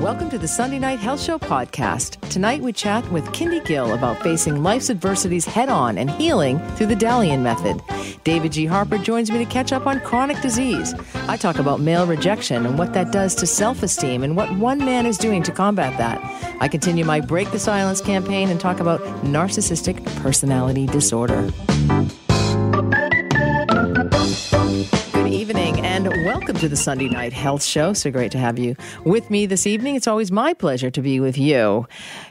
Welcome to the Sunday Night Health Show podcast. Tonight we chat with Kindy Gill about facing life's adversities head on and healing through the Dalian method. David G. Harper joins me to catch up on chronic disease. I talk about male rejection and what that does to self esteem and what one man is doing to combat that. I continue my Break the Silence campaign and talk about narcissistic personality disorder. Welcome to the Sunday Night Health Show. So great to have you with me this evening. It's always my pleasure to be with you.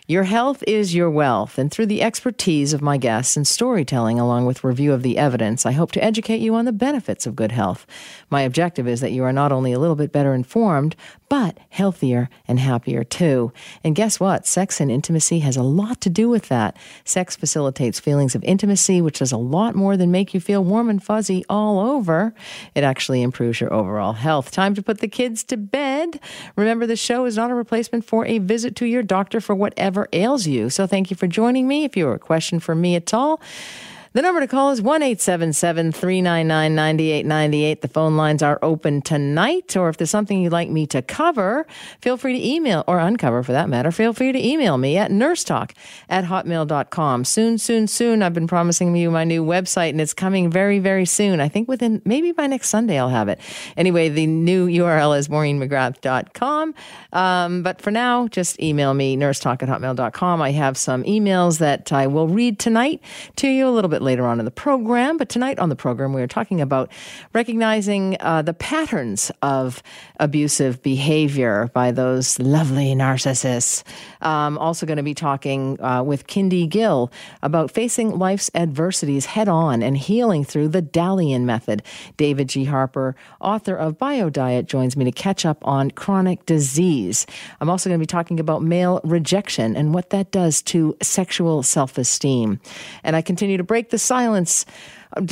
Your health is your wealth, and through the expertise of my guests and storytelling, along with review of the evidence, I hope to educate you on the benefits of good health. My objective is that you are not only a little bit better informed, but healthier and happier too. And guess what? Sex and intimacy has a lot to do with that. Sex facilitates feelings of intimacy, which does a lot more than make you feel warm and fuzzy all over. It actually improves your overall health. Time to put the kids to bed. Remember, the show is not a replacement for a visit to your doctor for whatever ails you. So thank you for joining me. If you have a question for me at all, the number to call is 1 877 399 9898. The phone lines are open tonight. Or if there's something you'd like me to cover, feel free to email, or uncover for that matter, feel free to email me at nursetalk at hotmail.com. Soon, soon, soon, I've been promising you my new website, and it's coming very, very soon. I think within maybe by next Sunday I'll have it. Anyway, the new URL is maureenmcgrath.com. Um, but for now, just email me, nursetalk at hotmail.com. I have some emails that I will read tonight to you a little bit later on in the program. But tonight on the program, we are talking about recognizing uh, the patterns of abusive behavior by those lovely narcissists. Um, also, going to be talking uh, with Kindy Gill about facing life's adversities head on and healing through the Dalian method. David G. Harper, author of Bio Diet, joins me to catch up on chronic disease. I'm also going to be talking about male rejection and what that does to sexual self esteem. And I continue to break the silence.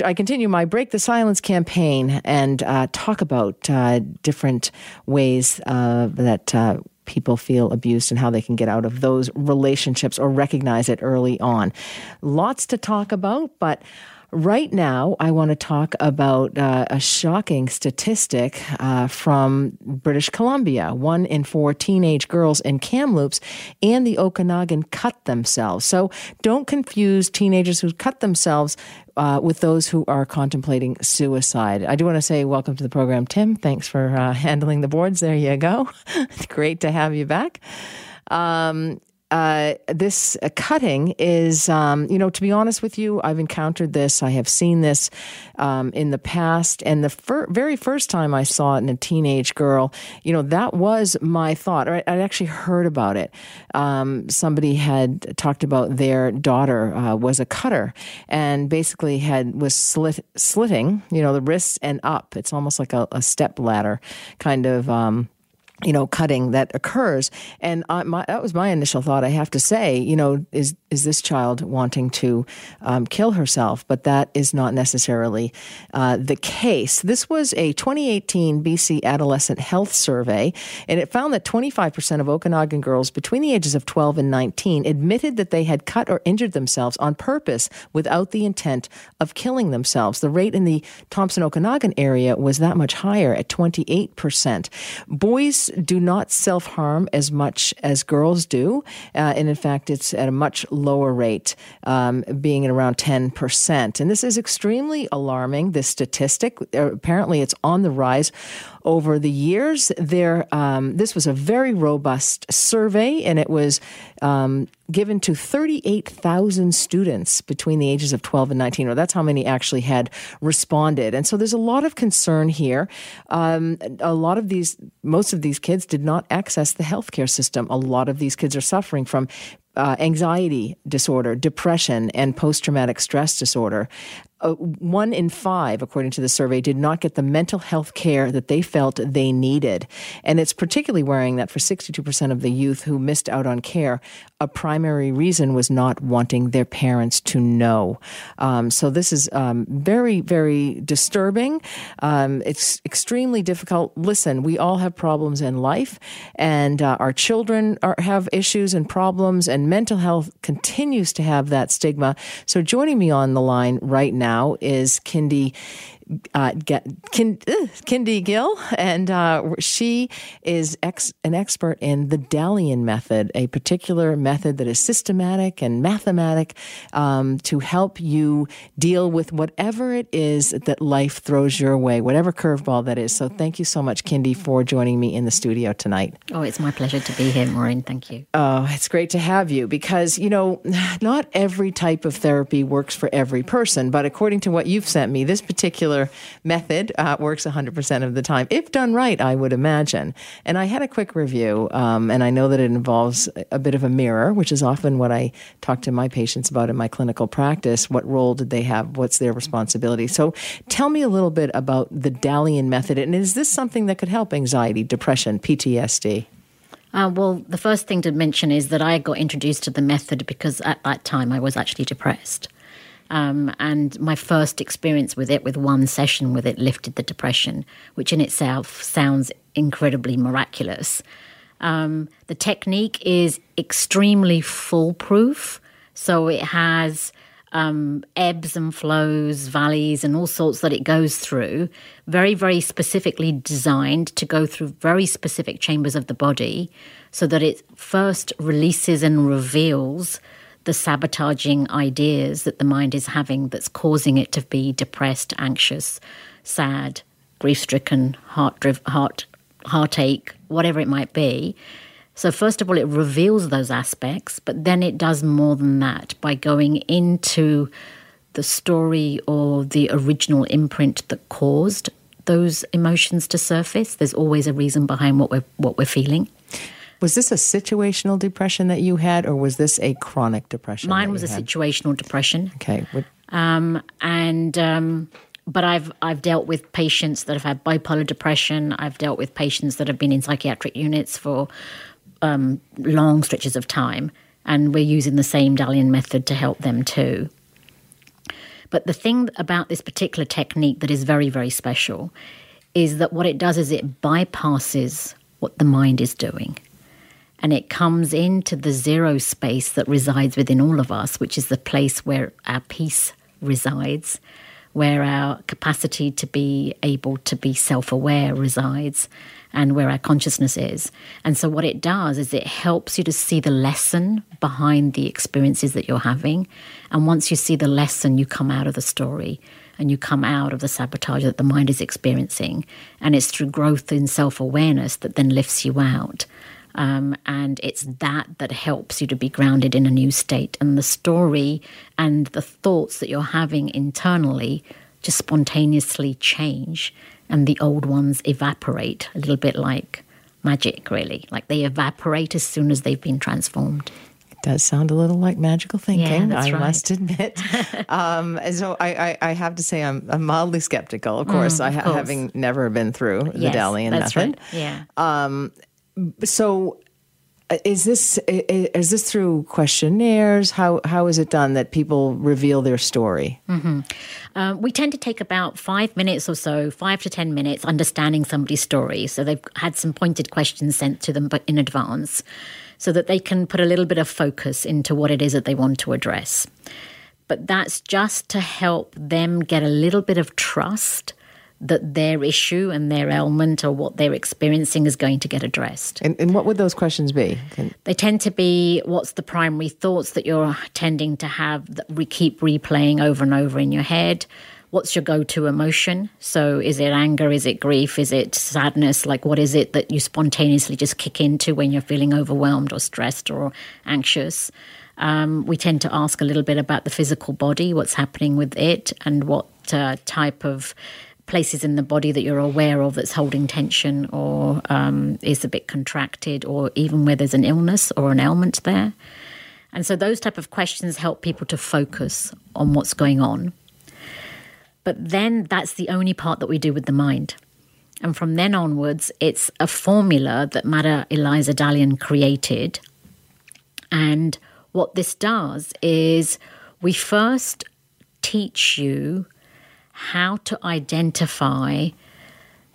I continue my Break the Silence campaign and uh, talk about uh, different ways uh, that uh, people feel abused and how they can get out of those relationships or recognize it early on. Lots to talk about, but Right now, I want to talk about uh, a shocking statistic uh, from British Columbia. One in four teenage girls in Kamloops and the Okanagan cut themselves. So don't confuse teenagers who cut themselves uh, with those who are contemplating suicide. I do want to say welcome to the program, Tim. Thanks for uh, handling the boards. There you go. Great to have you back. Um, uh, this uh, cutting is, um, you know, to be honest with you, I've encountered this. I have seen this um, in the past. And the fir- very first time I saw it in a teenage girl, you know, that was my thought. I, would actually heard about it. Um, somebody had talked about their daughter uh, was a cutter and basically had was slit, slitting, you know, the wrists and up. It's almost like a, a step ladder kind of um, you know, cutting that occurs. And I, my, that was my initial thought. I have to say, you know, is is this child wanting to um, kill herself? But that is not necessarily uh, the case. This was a 2018 BC Adolescent Health Survey, and it found that 25% of Okanagan girls between the ages of 12 and 19 admitted that they had cut or injured themselves on purpose without the intent of killing themselves. The rate in the Thompson Okanagan area was that much higher at 28%. Boys do not self harm as much as girls do. Uh, and in fact, it's at a much lower rate, um, being at around 10%. And this is extremely alarming, this statistic. Uh, apparently, it's on the rise over the years. There, um, this was a very robust survey, and it was um, given to 38,000 students between the ages of 12 and 19. Or that's how many actually had responded. And so there's a lot of concern here. Um, a lot of these, most of these kids did not access the healthcare system. A lot of these kids are suffering from uh, anxiety disorder, depression, and post traumatic stress disorder uh, one in five, according to the survey, did not get the mental health care that they felt they needed. And it's particularly worrying that for 62% of the youth who missed out on care, a primary reason was not wanting their parents to know. Um, so this is um, very, very disturbing. Um, it's extremely difficult. Listen, we all have problems in life, and uh, our children are, have issues and problems, and mental health continues to have that stigma. So joining me on the line right now now is Kindy uh, get, Kindy Gill, and uh, she is ex, an expert in the Dalian method, a particular method that is systematic and mathematic um, to help you deal with whatever it is that life throws your way, whatever curveball that is. So thank you so much, Kindy, for joining me in the studio tonight. Oh, it's my pleasure to be here, Maureen. Thank you. Oh, it's great to have you because, you know, not every type of therapy works for every person, but according to what you've sent me, this particular method uh, works 100% of the time, if done right, I would imagine. And I had a quick review, um, and I know that it involves a bit of a mirror, which is often what I talk to my patients about in my clinical practice. What role did they have? What's their responsibility? So tell me a little bit about the Dalian method, and is this something that could help anxiety, depression, PTSD? Uh, well, the first thing to mention is that I got introduced to the method because at that time I was actually depressed. Um, and my first experience with it, with one session with it, lifted the depression, which in itself sounds incredibly miraculous. Um, the technique is extremely foolproof. So it has um, ebbs and flows, valleys, and all sorts that it goes through, very, very specifically designed to go through very specific chambers of the body so that it first releases and reveals the sabotaging ideas that the mind is having that's causing it to be depressed, anxious, sad, grief stricken, heart heart heartache, whatever it might be. So, first of all, it reveals those aspects, but then it does more than that by going into the story or the original imprint that caused those emotions to surface. There's always a reason behind what we're what we're feeling. Was this a situational depression that you had, or was this a chronic depression? Mine was a had? situational depression. Okay. Um, and um, but I've I've dealt with patients that have had bipolar depression. I've dealt with patients that have been in psychiatric units for um, long stretches of time, and we're using the same Dalian method to help them too. But the thing about this particular technique that is very very special is that what it does is it bypasses what the mind is doing and it comes into the zero space that resides within all of us, which is the place where our peace resides, where our capacity to be able to be self aware resides, and where our consciousness is. And so, what it does is it helps you to see the lesson behind the experiences that you're having. And once you see the lesson, you come out of the story and you come out of the sabotage that the mind is experiencing. And it's through growth in self awareness that then lifts you out. Um, and it's that that helps you to be grounded in a new state. And the story and the thoughts that you're having internally just spontaneously change, and the old ones evaporate a little bit like magic, really. Like they evaporate as soon as they've been transformed It does sound a little like magical thinking. Yeah, I right. must admit. um, so I, I, I, have to say I'm, I'm mildly skeptical. Of course, mm, of I, course. having never been through the yes, Dalian method. Right. Yeah. Um, so uh, is this is this through questionnaires? How how is it done that people reveal their story? Mm-hmm. Uh, we tend to take about five minutes or so, five to ten minutes, understanding somebody's story. So they've had some pointed questions sent to them, but in advance, so that they can put a little bit of focus into what it is that they want to address. But that's just to help them get a little bit of trust that their issue and their ailment or what they're experiencing is going to get addressed. And, and what would those questions be? Can... They tend to be what's the primary thoughts that you're tending to have that we keep replaying over and over in your head? What's your go to emotion? So, is it anger? Is it grief? Is it sadness? Like, what is it that you spontaneously just kick into when you're feeling overwhelmed or stressed or anxious? Um, we tend to ask a little bit about the physical body, what's happening with it, and what uh, type of places in the body that you're aware of that's holding tension or um, is a bit contracted, or even where there's an illness or an ailment there. And so those type of questions help people to focus on what's going on. But then that's the only part that we do with the mind. And from then onwards, it's a formula that Mother Eliza Dalian created. And what this does is we first teach you how to identify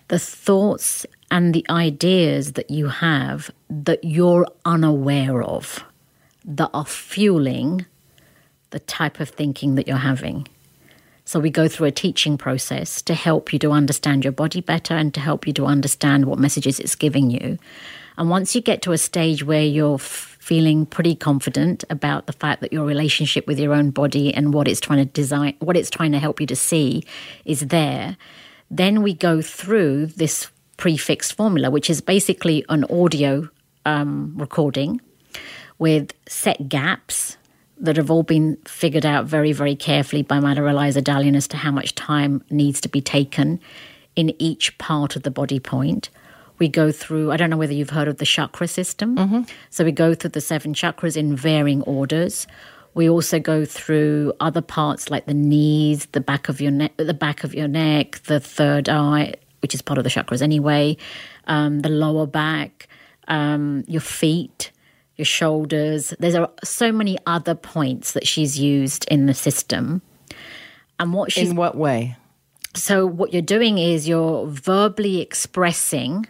the thoughts and the ideas that you have that you're unaware of that are fueling the type of thinking that you're having. So we go through a teaching process to help you to understand your body better and to help you to understand what messages it's giving you. And once you get to a stage where you're f- feeling pretty confident about the fact that your relationship with your own body and what it's trying to design, what it's trying to help you to see is there, then we go through this prefixed formula, which is basically an audio um, recording with set gaps that have all been figured out very, very carefully by Madam Eliza Dalian as to how much time needs to be taken in each part of the body point. We go through, I don't know whether you've heard of the chakra system. Mm-hmm. So we go through the seven chakras in varying orders. We also go through other parts like the knees, the back of your neck, the back of your neck, the third eye, which is part of the chakras anyway, um, the lower back, um, your feet, your shoulders. There's so many other points that she's used in the system. And what she's. In what way? So, what you're doing is you're verbally expressing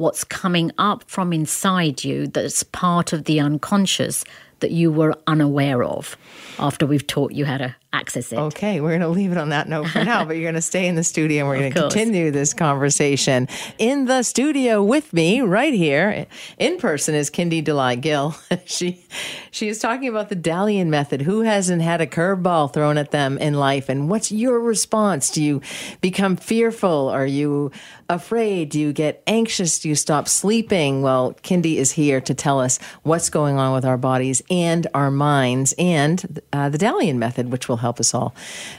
what's coming up from inside you that's part of the unconscious that you were unaware of after we've taught you how to access it. Okay, we're going to leave it on that note for now, but you're going to stay in the studio and we're going to continue this conversation. In the studio with me, right here, in person, is Kindy Delight Gill. she she is talking about the Dalian method. Who hasn't had a curveball thrown at them in life? And what's your response? Do you become fearful? Are you afraid? Do you get anxious? Do you stop sleeping? Well, Kindy is here to tell us what's going on with our bodies and our minds and uh, the Dalian method, which will help us all.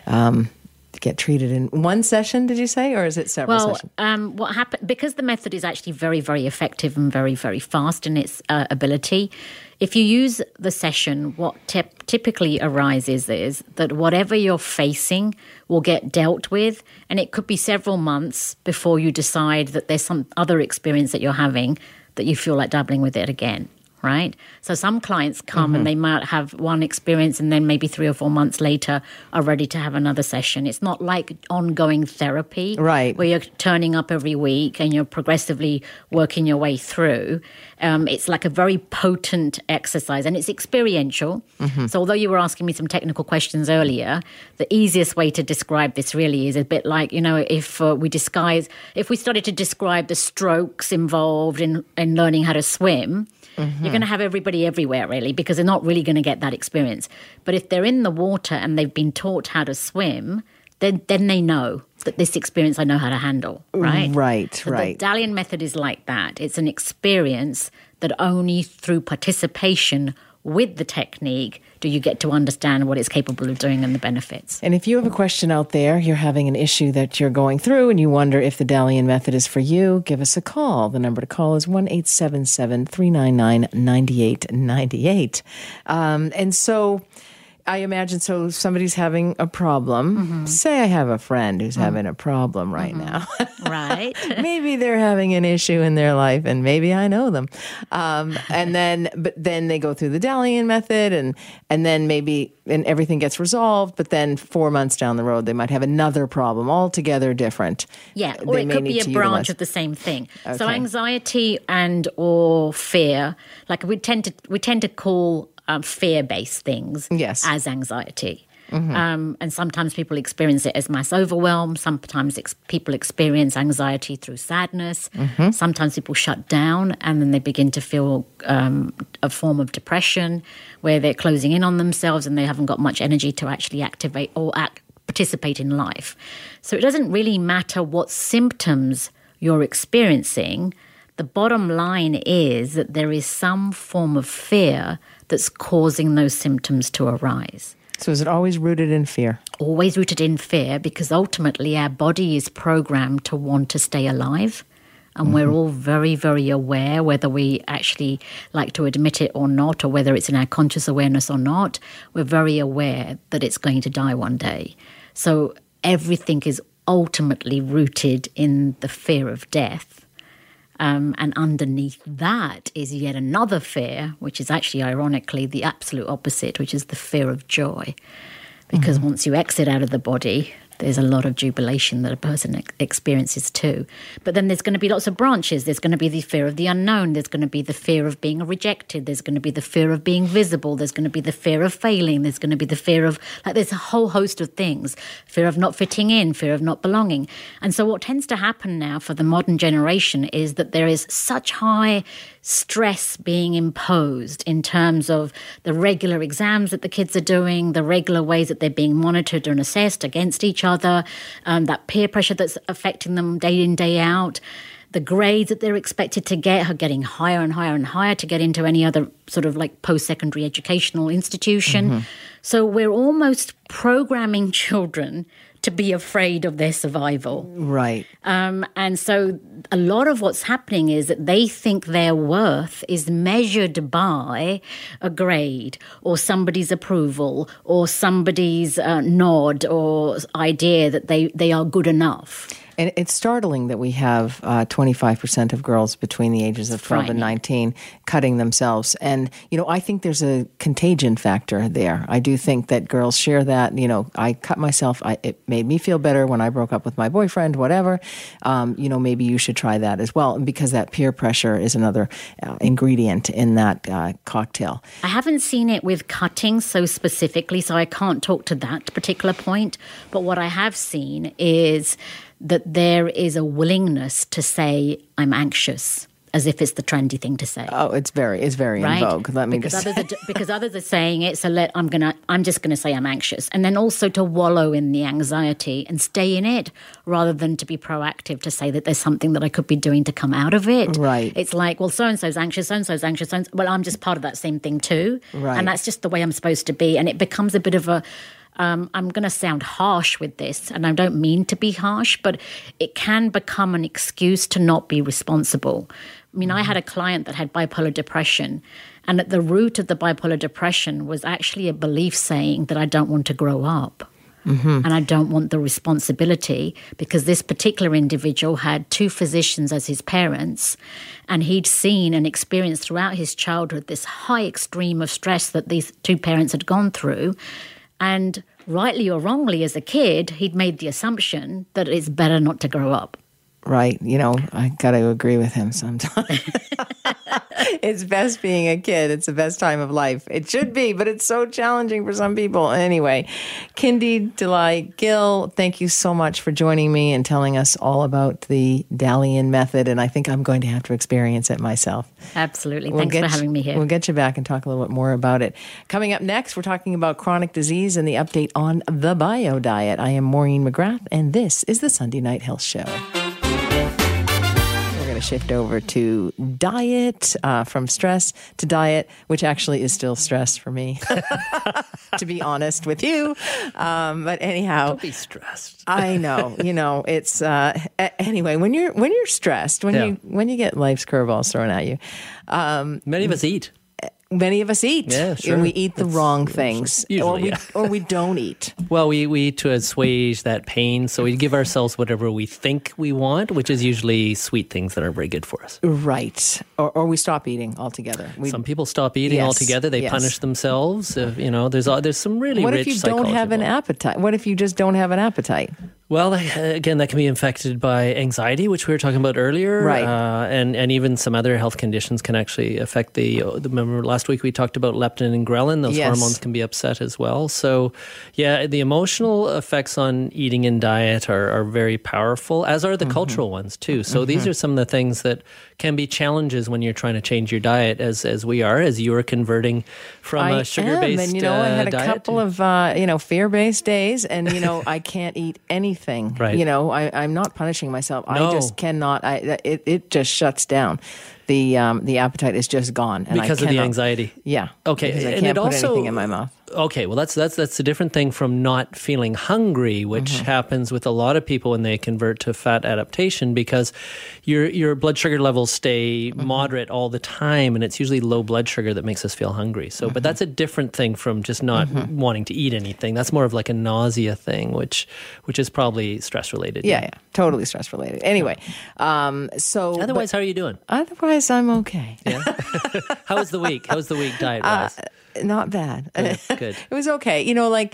Um, get treated in one session did you say or is it several well sessions? um, what happened because the method is actually very very effective and very very fast in its uh, ability if you use the session what typically arises is that whatever you're facing will get dealt with and it could be several months before you decide that there's some other experience that you're having that you feel like dabbling with it again right? So some clients come mm-hmm. and they might have one experience and then maybe three or four months later are ready to have another session. It's not like ongoing therapy, right? Where you're turning up every week and you're progressively working your way through. Um, it's like a very potent exercise and it's experiential. Mm-hmm. So although you were asking me some technical questions earlier, the easiest way to describe this really is a bit like you know if uh, we disguise if we started to describe the strokes involved in in learning how to swim Mm-hmm. You're going to have everybody everywhere, really, because they're not really going to get that experience. But if they're in the water and they've been taught how to swim, then then they know that this experience I know how to handle, right? Right, so right. The Dalian method is like that. It's an experience that only through participation with the technique do you get to understand what it's capable of doing and the benefits. And if you have a question out there, you're having an issue that you're going through and you wonder if the Dalian method is for you, give us a call. The number to call is 1 877 399 9898. Um, and so, I imagine so somebody's having a problem. Mm-hmm. Say I have a friend who's mm-hmm. having a problem right mm-hmm. now. right. maybe they're having an issue in their life and maybe I know them. Um, and then but then they go through the Dalian method and and then maybe and everything gets resolved, but then 4 months down the road they might have another problem altogether different. Yeah, or they it could be a branch utilize. of the same thing. Okay. So anxiety and or fear, like we tend to we tend to call um, fear based things yes. as anxiety. Mm-hmm. Um, and sometimes people experience it as mass overwhelm. Sometimes ex- people experience anxiety through sadness. Mm-hmm. Sometimes people shut down and then they begin to feel um, a form of depression where they're closing in on themselves and they haven't got much energy to actually activate or act, participate in life. So it doesn't really matter what symptoms you're experiencing. The bottom line is that there is some form of fear that's causing those symptoms to arise. So, is it always rooted in fear? Always rooted in fear because ultimately our body is programmed to want to stay alive. And mm-hmm. we're all very, very aware, whether we actually like to admit it or not, or whether it's in our conscious awareness or not, we're very aware that it's going to die one day. So, everything is ultimately rooted in the fear of death. Um, and underneath that is yet another fear, which is actually ironically the absolute opposite, which is the fear of joy. Because mm-hmm. once you exit out of the body, there's a lot of jubilation that a person ex- experiences too. But then there's going to be lots of branches. There's going to be the fear of the unknown. There's going to be the fear of being rejected. There's going to be the fear of being visible. There's going to be the fear of failing. There's going to be the fear of, like, there's a whole host of things fear of not fitting in, fear of not belonging. And so, what tends to happen now for the modern generation is that there is such high stress being imposed in terms of the regular exams that the kids are doing, the regular ways that they're being monitored and assessed against each other, um, that peer pressure that's affecting them day in, day out. The grades that they're expected to get are getting higher and higher and higher to get into any other sort of like post secondary educational institution. Mm-hmm. So we're almost programming children to be afraid of their survival. Right. Um, and so a lot of what's happening is that they think their worth is measured by a grade or somebody's approval or somebody's uh, nod or idea that they, they are good enough. And it's startling that we have uh, 25% of girls between the ages of 12 and 19 cutting themselves. And, you know, I think there's a contagion factor there. I do think that girls share that. You know, I cut myself, I, it made me feel better when I broke up with my boyfriend, whatever. Um, you know, maybe you should try that as well because that peer pressure is another uh, ingredient in that uh, cocktail. I haven't seen it with cutting so specifically, so I can't talk to that particular point. But what I have seen is that there is a willingness to say, I'm anxious. As if it's the trendy thing to say. Oh, it's very, it's very right? in vogue. Let me because just others are, because others are saying it. So let I'm gonna, I'm just gonna say I'm anxious, and then also to wallow in the anxiety and stay in it, rather than to be proactive to say that there's something that I could be doing to come out of it. Right. It's like, well, so and so's anxious, so and so's anxious. So well, I'm just part of that same thing too. Right. And that's just the way I'm supposed to be, and it becomes a bit of a um, I'm going to sound harsh with this, and I don't mean to be harsh, but it can become an excuse to not be responsible. I mean, I had a client that had bipolar depression, and at the root of the bipolar depression was actually a belief saying that I don't want to grow up. Mm-hmm. And I don't want the responsibility because this particular individual had two physicians as his parents, and he'd seen and experienced throughout his childhood this high extreme of stress that these two parents had gone through. And rightly or wrongly, as a kid, he'd made the assumption that it's better not to grow up. Right. You know, I got to agree with him sometimes. it's best being a kid. It's the best time of life. It should be, but it's so challenging for some people. Anyway, Kindy Delight Gill, thank you so much for joining me and telling us all about the Dalian method. And I think I'm going to have to experience it myself. Absolutely. We'll Thanks for having me here. We'll get you back and talk a little bit more about it. Coming up next, we're talking about chronic disease and the update on the bio diet. I am Maureen McGrath, and this is the Sunday Night Health Show shift over to diet, uh, from stress to diet, which actually is still stress for me, to be honest with you. Um, but anyhow, don't be stressed. I know, you know, it's uh, anyway when you're when you're stressed, when yeah. you when you get life's curveballs thrown at you. Um, Many of us eat many of us eat. Yeah, sure. And we eat the it's, wrong things. Usually, or, we, yeah. or we don't eat. Well, we, we eat to assuage that pain. So we give ourselves whatever we think we want, which is usually sweet things that are very good for us. Right. Or, or we stop eating altogether. We, some people stop eating yes, altogether. They yes. punish themselves. If, you know, there's, there's some really what if you don't have an appetite? What if you just don't have an appetite? Well, again, that can be infected by anxiety, which we were talking about earlier, right? Uh, and and even some other health conditions can actually affect the. the Remember last week we talked about leptin and ghrelin; those yes. hormones can be upset as well. So, yeah, the emotional effects on eating and diet are, are very powerful, as are the mm-hmm. cultural ones too. So mm-hmm. these are some of the things that can be challenges when you're trying to change your diet, as as we are, as you are converting from I a sugar based. And you know, uh, I had a couple of uh, you know fear based days, and you know I can't eat anything. Right. You know, I, am not punishing myself. No. I just cannot. I it, it just shuts down. The um, the appetite is just gone, and because of the anxiety. Yeah. Okay. Because I and can't it put also, anything in my mouth okay, well that's that's that's a different thing from not feeling hungry, which mm-hmm. happens with a lot of people when they convert to fat adaptation because your your blood sugar levels stay mm-hmm. moderate all the time, and it's usually low blood sugar that makes us feel hungry. So, mm-hmm. but that's a different thing from just not mm-hmm. wanting to eat anything. That's more of like a nausea thing, which which is probably stress related. Yeah, yeah, totally stress related. Anyway, um, so otherwise, how are you doing? Otherwise, I'm okay. Yeah. how was the week? How was the week diet wise? Uh, not bad. Good. good. it was okay. You know, like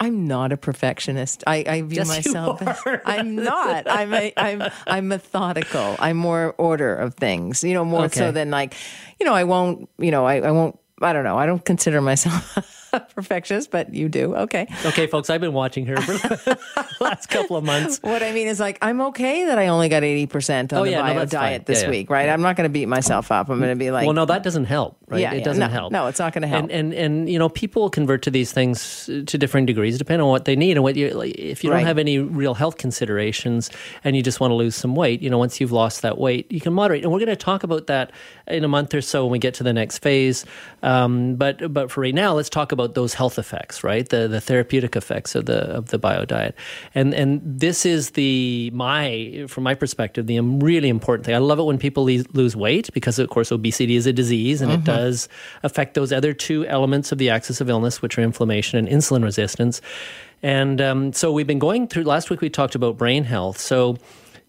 I'm not a perfectionist. I, I view Yes, myself. as- I'm not. I'm a, I'm I'm methodical. I'm more order of things. You know, more so than like, you know, I won't. You know, I, I won't. I don't know. I don't consider myself perfectionist, but you do. Okay. Okay, folks, I've been watching her for the last couple of months. What I mean is like I'm okay that I only got eighty percent on Oh, the yeah, no, bio that's diet fine. this Yeah, yeah. week, right? I'm not going to beat myself up. I'm going to be like, Well, no, that doesn't help, right? Yeah, it doesn't No, help. no, it's not gonna help. And, and and you know, people convert to these things to differing degrees, depending on what they need and what you. Like, if you don't have any real health considerations and you just want to lose some weight, you know, once you've lost that weight, you can moderate. And we're going to talk about that in a month or so when we get to the next phase. Um, but but for right now, let's talk about those health effects, right? The the therapeutic effects of the of the bio diet, and and this is the my from my perspective the really important thing. I love it when people le- lose weight because of course obesity is a disease and it does affect those other two elements of the axis of illness, which are inflammation and insulin resistance. And um, so we've been going through. Last week we talked about brain health. So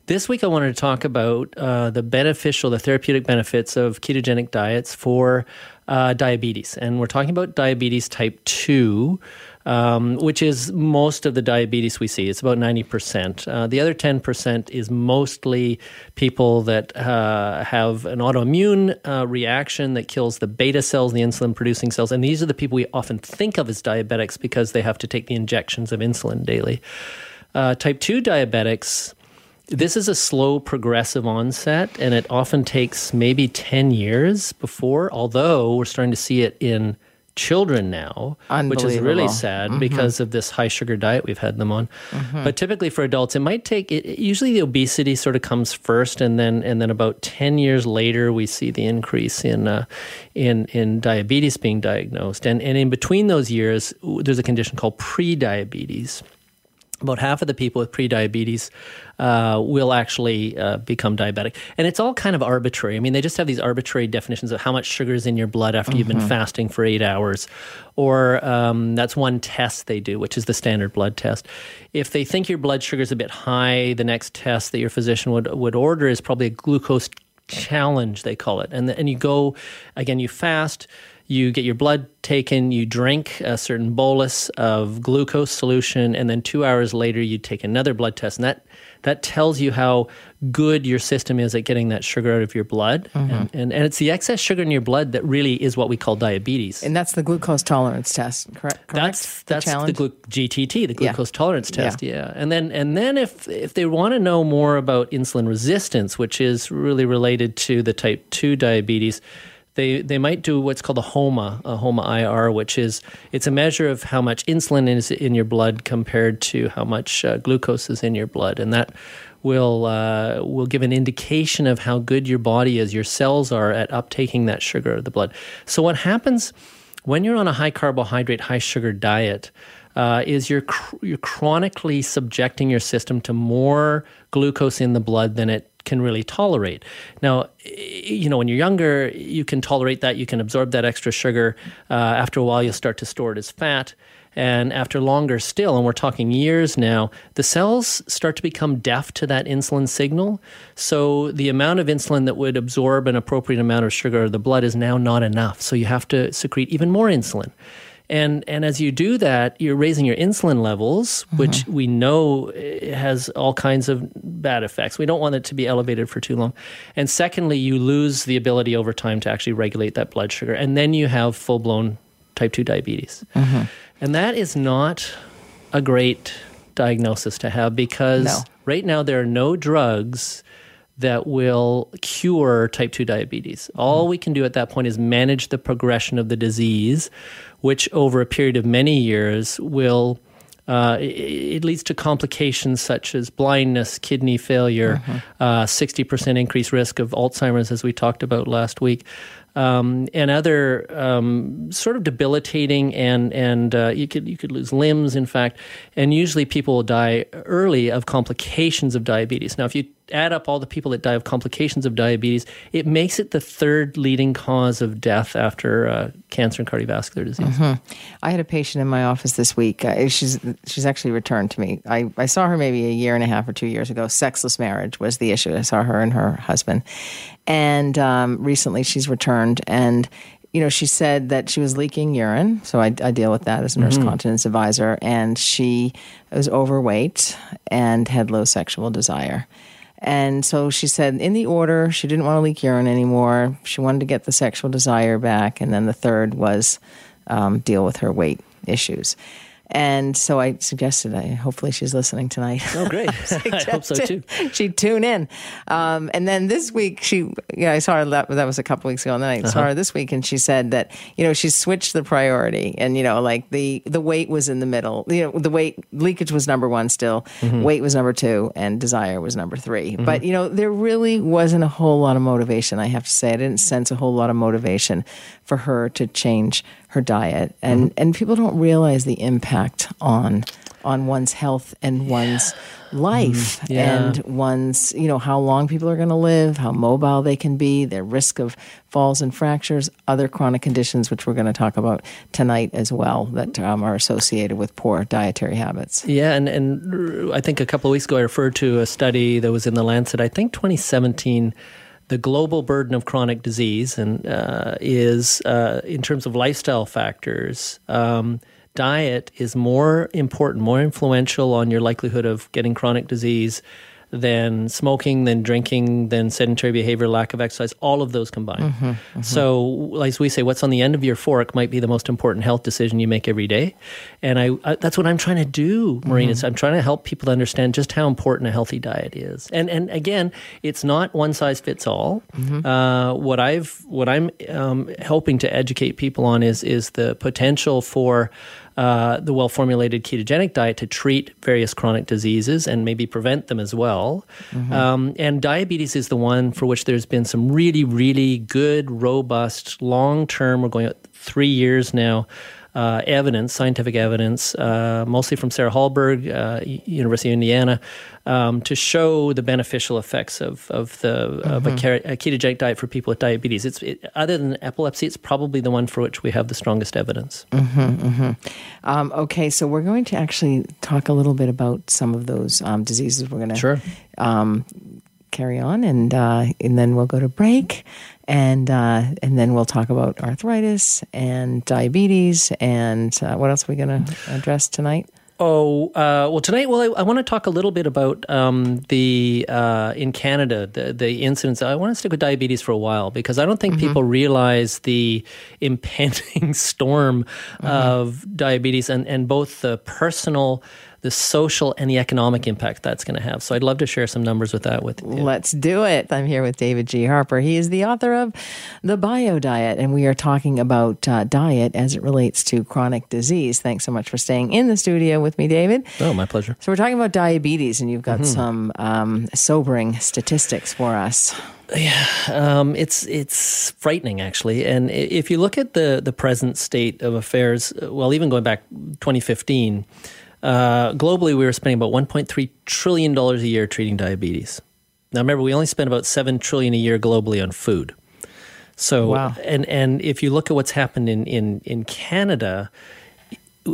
this week I wanted to talk about uh, the beneficial, the therapeutic benefits of ketogenic diets for uh, diabetes, and we're talking about diabetes type two. Um, which is most of the diabetes we see. It's about 90%. Uh, the other 10% is mostly people that uh, have an autoimmune uh, reaction that kills the beta cells, the insulin producing cells. And these are the people we often think of as diabetics because they have to take the injections of insulin daily. Uh, type 2 diabetics, this is a slow progressive onset, and it often takes maybe 10 years before, although we're starting to see it in children now, which is really sad because of this high sugar diet we've had them on. But typically for adults, it might take. It, usually, the obesity sort of comes first, and then and then about ten years later, we see the increase in uh, in in diabetes being diagnosed, and and in between those years, there's a condition called pre-diabetes about half of the people with prediabetes uh, will actually uh, become diabetic. And it's all kind of arbitrary. I mean, they just have these arbitrary definitions of how much sugar is in your blood after you've been fasting for eight hours. Or um, that's one test they do, which is the standard blood test. If they think your blood sugar is a bit high, the next test that your physician would, would order is probably a glucose challenge, they call it. And, and you go, again, you fast you get your blood taken, you drink a certain bolus of glucose solution, and then two hours later you take another blood test, and that that tells you how good your system is at getting that sugar out of your blood. Mm-hmm. And, and and it's the excess sugar in your blood that really is what we call diabetes. and that's the glucose tolerance test, correct? correct? That's that's the, challenge. glu- GTT, the Yeah. glucose tolerance test. Yeah. and then and then if if they want to know more about insulin resistance, which is really related to the type two diabetes, they they might do what's called a HOMA, a HOMA IR, which is it's a measure of how much insulin is in your blood compared to how much uh, glucose is in your blood, and that will uh, will give an indication of how good your body is, your cells are at uptaking that sugar of the blood. So what happens when you're on a high carbohydrate, high sugar diet? Uh, is you're cr- you're chronically subjecting your system to more glucose in the blood than it can really tolerate. Now, you know, when you're younger, you can tolerate that. You can absorb that extra sugar. Uh, after a while, you'll start to store it as fat. And after longer still, and we're talking years now, the cells start to become deaf to that insulin signal. So the amount of insulin that would absorb an appropriate amount of sugar of the blood is now not enough. So you have to secrete even more insulin. And and as you do that, you're raising your insulin levels, which we know eh, has all kinds of bad effects. We don't want it to be elevated for too long. And secondly, you lose the ability over time to actually regulate that blood sugar, and then you have full blown type two diabetes. And that is not a great diagnosis to have because No. right now there are no drugs that will cure type 2 diabetes. All we can do at that point is manage the progression of the disease, which over a period of many years will. Uh, it, it leads to complications such as blindness, kidney failure, uh, 60% increased risk of Alzheimer's, as we talked about last week, um, and other um, sort of debilitating and and uh, you could you could lose limbs, in fact, and usually people will die early of complications of diabetes. Now, if you add up all the people that die of complications of diabetes, it makes it the third leading cause of death after uh, cancer and cardiovascular disease. I had a patient in my office this week. Uh, she's she's actually returned to me. I, I saw her maybe a year and a half or two years ago. Sexless marriage was the issue. I saw her and her husband, and um, recently she's returned and. you know, she said that she was leaking urine. So I, I deal with that as a nurse continence advisor. And she was overweight and had low sexual desire. And so she said, in the order, she didn't want to leak urine anymore. She wanted to get the sexual desire back. And then the third was um, deal with her weight issues. And so I suggested, I hopefully she's listening tonight. Oh, great. I hope so too. She'd tune in. Um, and then this week, she, yeah, I saw her, that, that was a couple weeks ago, and then I saw uh-huh. her this week, and she said that, you know, she switched the priority. And, you know, like the, the weight was in the middle. You know, the weight, leakage was number one still, mm-hmm. weight was number two, and desire was number 3 mm-hmm. But, you know, there really wasn't a whole lot of motivation, I have to say. I didn't sense a whole lot of motivation for her to change her diet. And, and people don't realize the impact on on one's health and one's life yeah. and one's you know how long people are going to live how mobile they can be their risk of falls and fractures other chronic conditions which we're going to talk about tonight as well that um, are associated with poor dietary habits Yeah, and, and I think a couple of weeks ago I referred to a study that was in the Lancet, I think 2017. The global burden of chronic disease and uh, is, uh, in terms of lifestyle factors, um, diet is more important, more influential on your likelihood of getting chronic disease than smoking, than drinking, than sedentary behavior, lack of exercise, all of those combined. So, as we say, what's on the end of your fork might be the most important health decision you make every day. And I, I that's what I'm trying to do, Maureen. is I'm trying to help people understand just how important a healthy diet is. And and again, it's not one size fits all. Uh, what I've what I'm um, helping to educate people on is is the potential for uh, the well formulated ketogenic diet to treat various chronic diseases and maybe prevent them as well. Um, and diabetes is the one for which there's been some really, really good, robust, long term, we're going three years now. Uh, evidence, scientific evidence, uh, mostly from Sarah Hallberg, uh, University of Indiana, um, to show the beneficial effects of of the of a, ketogenic diet for people with diabetes. It's it, other than epilepsy, it's probably the one for which we have the strongest evidence. um, okay so we're going to actually talk a little bit about some of those um, diseases we're going to Sure. Carry on, and uh, and then we'll go to break, and uh, and then we'll talk about arthritis and diabetes, and uh, what else are we going to address tonight? Oh uh, well, tonight. Well, I, I want to talk a little bit about um, the uh, in Canada the the incidents. I want to stick with diabetes for a while because I don't think people realize the impending storm of diabetes and and both the personal, the social, and the economic impact that's going to have. So I'd love to share some numbers with that with you. Let's do it. I'm here with David G. Harper. He is the author of The Bio Diet, and we are talking about uh, diet as it relates to chronic disease. Thanks so much for staying in the studio with me, David. Oh, my pleasure. So, we're talking about diabetes, and you've got some um, sobering statistics for us. Um, it's it's frightening actually, and if you look at the the present state of affairs, uh, well, even going back 2015, uh, globally we were spending about 1.3 trillion dollars a year treating diabetes. Now remember, we only spend about seven trillion a year globally on food. So, Wow. and and if you look at what's happened in in in Canada,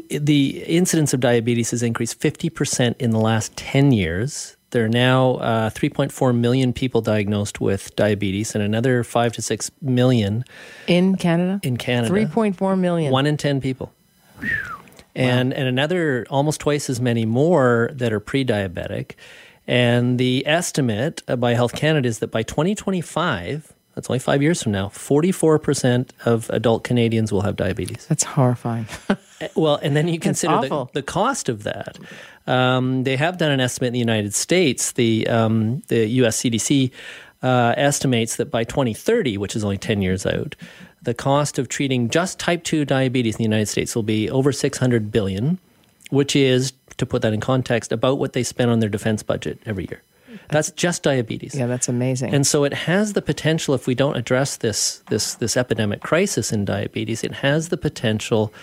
the incidence of diabetes has increased 50% in the last 10 years. There are now uh, 3.4 million people diagnosed with diabetes and another 5 to 6 million In Canada? in Canada. 3.4 million. One in 10 people. And, and another almost twice as many more that are pre diabetic. And the estimate uh, by Health Canada is that by 2025, that's only five years from now, 44% of adult Canadians will have diabetes. That's horrifying. Well, and then you consider the, the cost of that. Um, they have done an estimate in the United States. The um, the U.S. CDC uh, estimates that by 2030, which is only 10 years out, the cost of treating just type 2 diabetes in the United States will be over 600 billion, which is, to put that in context, about what they spend on their defense budget every year. That's just diabetes. yeah, that's amazing. And so it has the potential if we don't address this this this epidemic crisis in diabetes, it has the potential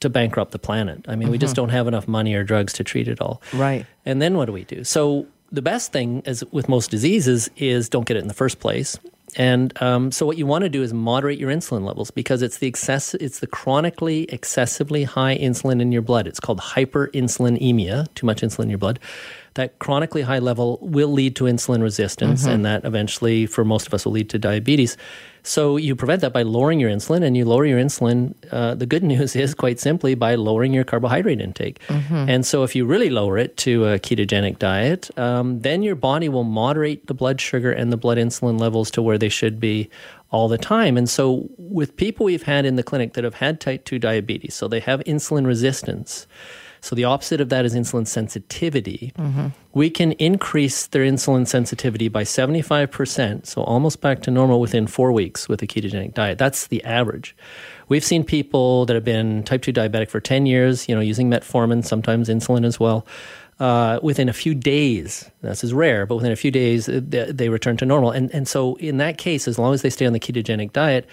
to bankrupt the planet. I mean, we just mm-hmm. don't have enough money or drugs to treat it all. Right. And then what do we do? So the best thing, as with most diseases, is don't get it in the first place. And um, so what you want to do is moderate your insulin levels because it's the excess, it's the chronically excessively high insulin in your blood. It's called hyperinsulinemia, too much insulin in your blood. that chronically high level will lead to insulin resistance, and that eventually, for most of us, will lead to diabetes. So you prevent that by lowering your insulin, and you lower your insulin. Uh, the good news is, quite simply, by lowering your carbohydrate intake. And so, if you really lower it to a ketogenic diet, um, then your body will moderate the blood sugar and the blood insulin levels to where they should be all the time. And so, with people we've had in the clinic that have had type 2 diabetes, so they have insulin resistance. So, the opposite of that is insulin sensitivity. We can increase their insulin sensitivity by 75%, so almost back to normal within four weeks with a ketogenic diet. That's the average. We've seen people that have been type 2 diabetic for 10 years, you know, using metformin, sometimes insulin as well. Uh, within a few days, this is rare, but within a few days, they, they return to normal. And, and so, in that case, as long as they stay on the ketogenic diet,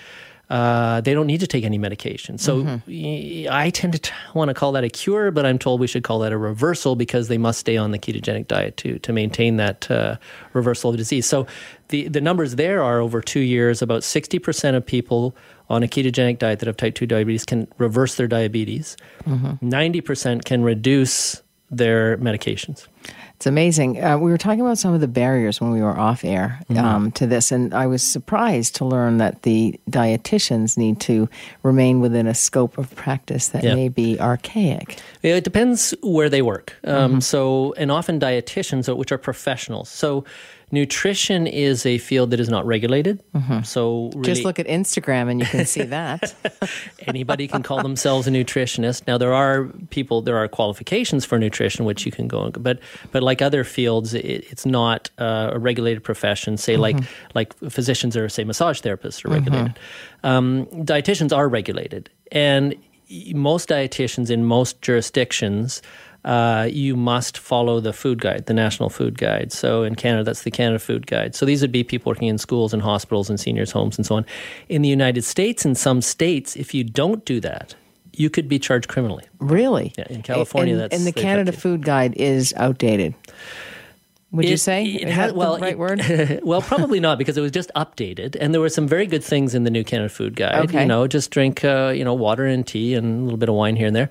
uh, they don't need to take any medication. So I tend to t- want to call that a cure, but I'm told we should call that a reversal because they must stay on the ketogenic diet to to maintain that uh, reversal of disease. So the the numbers there are over two years, about 60% of people on a ketogenic diet that have type 2 diabetes can reverse their diabetes. 90% can reduce their medications. It's amazing. Uh, we were talking about some of the barriers when we were off air um, to this, and I was surprised to learn that the dietitians need to remain within a scope of practice that Yeah. may be archaic. Yeah, It depends where they work. Um, So, and often dietitians, uh, which are professionals. So, nutrition is a field that is not regulated. So, really, Just look at Instagram and you can see that. anybody can call themselves a nutritionist. Now, there are people, there are qualifications for nutrition which you can go, but but like other fields, it, it's not uh, a regulated profession. Say like like physicians or say massage therapists are regulated. Um, dietitians are regulated, and most dietitians in most jurisdictions. Uh, you must follow the food guide, the national food guide. So in Canada, that's the Canada Food Guide. So these would be people working in schools and hospitals and seniors' homes and so on. In the United States, in some states, if you don't do that, you could be charged criminally. really? Yeah, in California, and, that's- and the Canada. Food Guide is outdated. Would you It- say? it Is has- that the well, right it- word? well, probably not because it was just updated, and there were some very good things in the new Canada Food Guide. Okay. You know, just drink, uh, you know, water and tea and a little bit of wine here and there,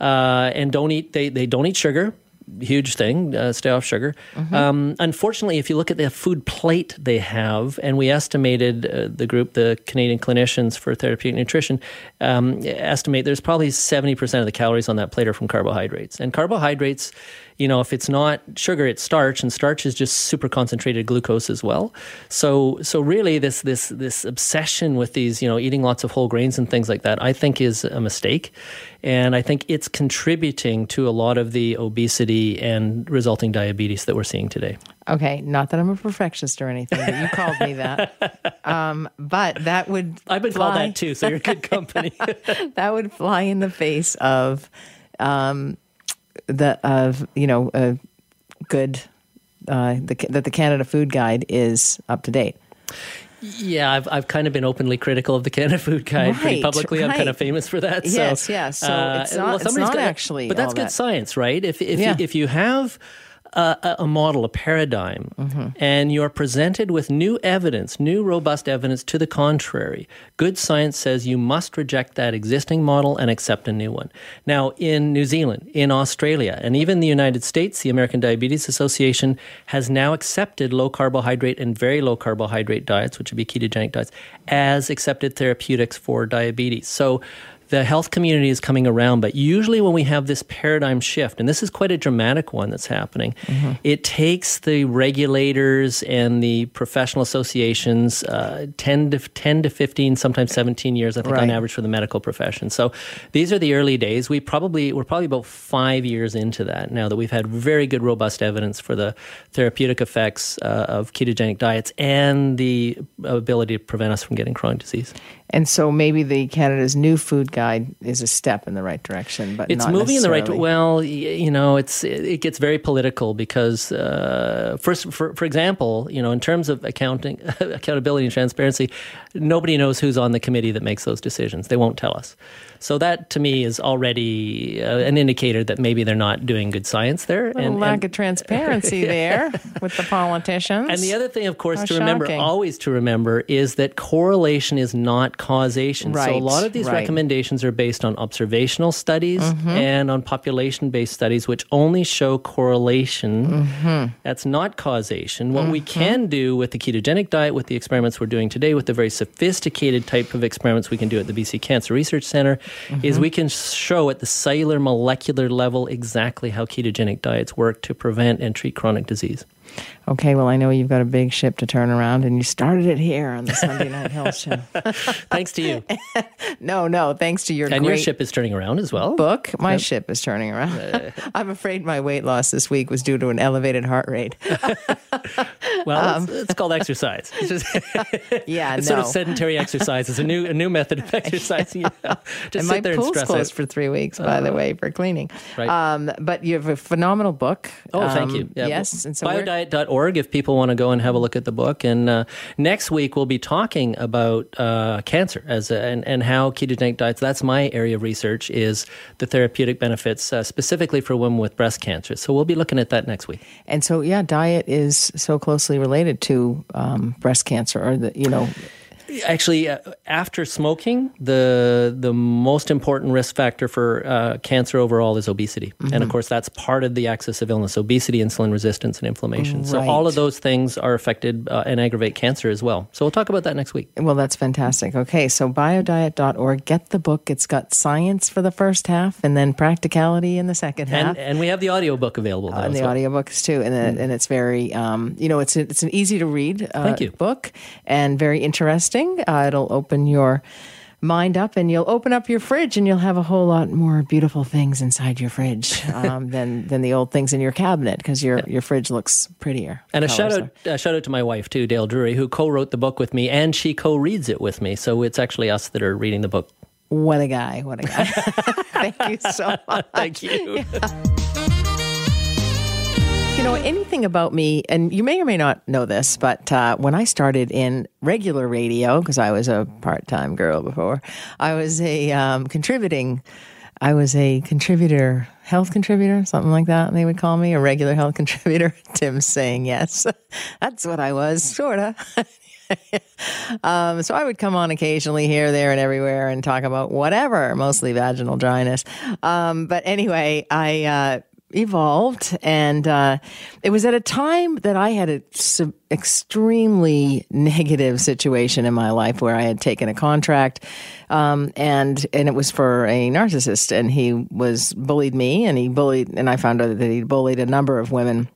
uh, and don't eat. They they don't eat sugar. Huge thing. Uh, stay off sugar. Mm-hmm. Um, unfortunately, if you look at the food plate they have, and we estimated uh, the group, the Canadian clinicians for therapeutic nutrition, um, estimate there's probably seventy percent of the calories on that plate are from carbohydrates, and carbohydrates you know, if it's not sugar, it's starch, and starch is just super concentrated glucose as well. So, so really, this this this obsession with these, you know, eating lots of whole grains and things like that, I think is a mistake, and I think it's contributing to a lot of the obesity and resulting diabetes that we're seeing today. Okay, not that I'm a perfectionist or anything, but you called me that. Um, but that would I've been called that too, so you're good company. that would fly in the face of um, the of you know a good uh, the, that the Canada Food Guide is up to date. yeah, I've I've kind of been openly critical of the Canada Food Guide pretty Right, publicly. I'm kind of famous for that. Yes, so, uh, yes. So it's not- it's somebody's not gotta- actually but that's good that. science, right? If if Yeah. you, if you have a, a model, a paradigm, Mm-hmm. and you're presented with new evidence, new robust evidence to the contrary, good science says you must reject that existing model and accept a new one. Now, in New Zealand, in Australia, and even the United States, the American Diabetes Association has now accepted low carbohydrate and very low carbohydrate diets, which would be ketogenic diets, as accepted therapeutics for diabetes. So the health community is coming around, but usually when we have this paradigm shift, and this is quite a dramatic one that's happening, it takes the regulators and the professional associations uh, 10, to, 10 to 15, sometimes 17 years, I think, on average for the medical profession. So these are the early days. We probably, we're probably about five years into that now that we've had very good, robust evidence for the therapeutic effects uh, of ketogenic diets and the ability to prevent us from getting chronic disease. And so maybe the Canada's new food guide is a step in the right direction, but it's not moving in the right well you know it's it it gets very political because uh, first for, for example you know in terms of accounting accountability and transparency nobody knows who's on the committee that makes those decisions. They won't tell us so that to me is already uh, an indicator that maybe they're not doing good science there A lack of transparency there with the politicians. and the other thing, of course, How to remember, always to remember, is that correlation is not causation. So a lot of these right. recommendations are based on observational studies Mm-hmm. and on population based studies, which only show correlation. Mm-hmm. That's not causation. What we can do with the ketogenic diet, with the experiments we're doing today, with the very sophisticated type of experiments we can do at the BC Cancer Research Center, Mm-hmm. is we can show at the cellular molecular level exactly how ketogenic diets work to prevent and treat chronic disease. Okay, well, I know you've got a big ship to turn around, and you started it here on the Sunday Night Health Show. Thanks to you. No, no, thanks to your and great your ship is turning around as well. book, my ship is turning around. I'm afraid my weight loss this week was due to an elevated heart rate. Well, it's, it's called exercise. It's just Yeah, it's no. sort of sedentary exercise. It's a new a new method of exercising. You know? Just and sit my there and pool's stress closed it. for three weeks, by the way, for cleaning. Right. Um, but you have a phenomenal book. Oh, thank Um, you. Yeah, yes, and so biodiet.org if people want to go and have a look at the book. And uh, next week we'll be talking about uh, cancer as a, and and how ketogenic diets. That's my area of research is the therapeutic benefits uh, specifically for women with breast cancer. So we'll be looking at that next week. And so, yeah, diet is so closely related to um, breast cancer, or the you know, Actually, uh, after smoking, the the most important risk factor for uh, cancer overall is obesity, and Mm-hmm. of course that's part of the axis of illness: obesity, insulin resistance, and inflammation. So all of those things are affected uh, and aggravate cancer as well. So we'll talk about that next week. well, that's fantastic. Okay, so biodiet.org, get the book. It's got science for the first half, and then practicality in the second half. And and we have the audiobook available now and the well. audiobooks too and, it, and it's very um, you know it's a, it's an easy to read uh, Thank you. book and very interesting uh, it'll open your mind up and you'll open up your fridge and you'll have a whole lot more beautiful things inside your fridge um, than than the old things in your cabinet because your your fridge looks prettier And a shout out, a shout out to my wife too, Dale Drury, who co-wrote the book with me, and she co-reads it with me. So it's actually us that are reading the book. what a guy what a guy thank you so much Thank you. You know, anything about me, and you may or may not know this, but uh, when I started in regular radio, because I was a part time girl before, I was a um, contributing, I was a contributor, health contributor, something like that, they would call me, a regular health contributor. Tim's saying yes. That's what I was, sort of. Um, so I would come on occasionally here, there, and everywhere and talk about whatever, mostly vaginal dryness. Um, but anyway, I uh, evolved, and uh, it was at a time that I had a sub- extremely negative situation in my life where I had taken a contract, um, and and it was for a narcissist, and he was bullied me, and he bullied, and I found out that he bullied a number of women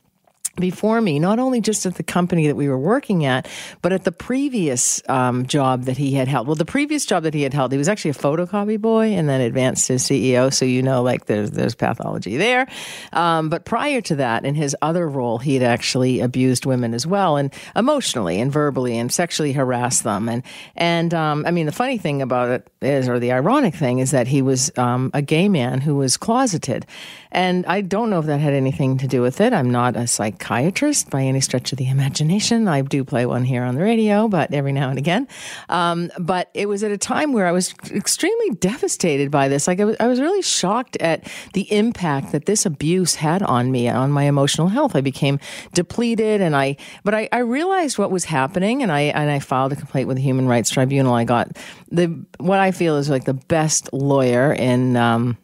before me, not only just at the company that we were working at, but at the previous um, job that he had held. Well, the previous job that he had held, he was actually a photocopy boy and then advanced to CEO. So, you know, like there's, there's pathology there. Um, but prior to that, in his other role, he had actually abused women as well and emotionally and verbally and sexually harassed them. And, and um, I mean, the funny thing about it is, or the ironic thing is that he was um, a gay man who was closeted. And I don't know if that had anything to do with it. I'm not a psychiatrist by any stretch of the imagination. I do play one here on the radio, but every now and again. Um, but it was at a time where I was extremely devastated by this. Like I was, I was really shocked at the impact that this abuse had on me, on my emotional health. I became depleted, and I. But I, I realized what was happening, and I and I filed a complaint with the Human Rights Tribunal. I got the what I feel is like the best lawyer in. Um,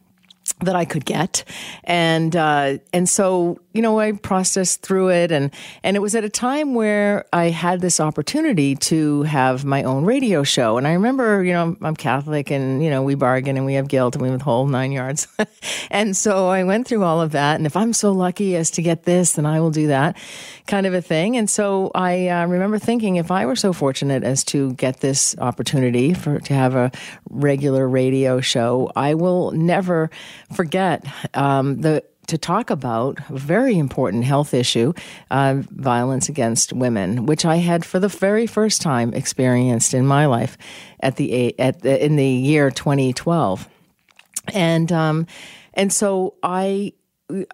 that I could get, and uh, and so you know I processed through it, and and it was at a time where I had this opportunity to have my own radio show, and I remember you know I'm Catholic, and you know we bargain and we have guilt and we withhold nine yards, and so I went through all of that, and if I'm so lucky as to get this, then I will do that, kind of a thing, and so I uh, remember thinking if I were so fortunate as to get this opportunity for to have a regular radio show, I will never forget um, the to talk about a very important health issue, uh, violence against women, which I had for the very first time experienced in my life at the at the, in the year 2012, and um, and so I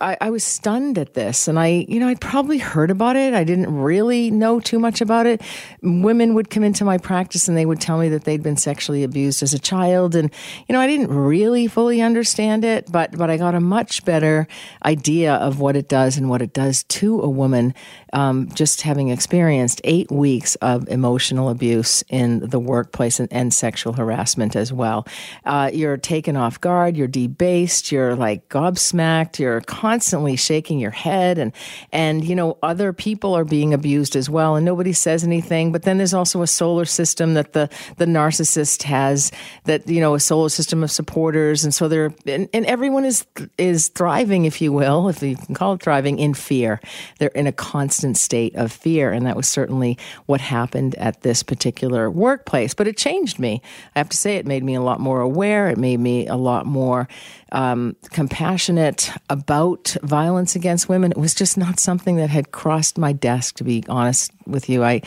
I, I was stunned at this, and I, you know, I'd probably heard about it. I didn't really know too much about it. Women would come into my practice and they would tell me that they'd been sexually abused as a child, and you know, I didn't really fully understand it, but but I got a much better idea of what it does and what it does to a woman um, just having experienced eight weeks of emotional abuse in the workplace and, and sexual harassment as well. Uh, you're taken off guard, you're debased, you're like gobsmacked, you're constantly shaking your head, and and you know other people are being abused as well, and nobody says anything. But then there's also a solar system that the the narcissist has that you know a solar system of supporters, and so they're and, and everyone is is thriving, if you will, if you can call it thriving, in fear. They're in a constant state of fear, and that was certainly what happened at this particular workplace. But it changed me. I have to say, it made me a lot more aware. It made me a lot more um, compassionate about violence against women. It was just not something that had crossed my desk. To be honest with you, I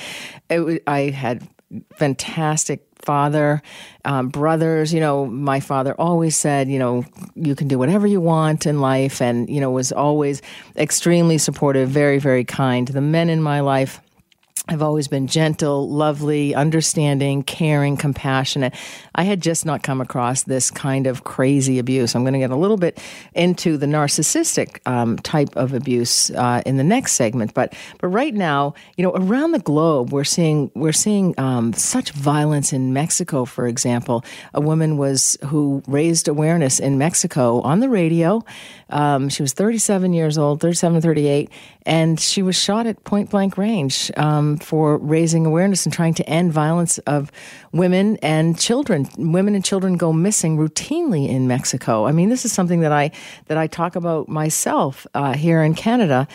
it, I had fantastic father, um, brothers. You know, my father always said, you know, you can do whatever you want in life, and you know, was always extremely supportive, very, very kind. The men in my life I've always been gentle, lovely, understanding, caring, compassionate. I had just not come across this kind of crazy abuse. I'm going to get a little bit into the narcissistic um, type of abuse uh, in the next segment, but but right now, you know, around the globe, we're seeing we're seeing um, such violence in Mexico. For example, a woman was who raised awareness in Mexico on the radio. Um, she was 37 years old, 37, 38, and she was shot at point blank range um, for raising awareness and trying to end violence of women and children. Women and children go missing routinely in Mexico. I mean, this is something that I that I talk about myself uh, here in Canada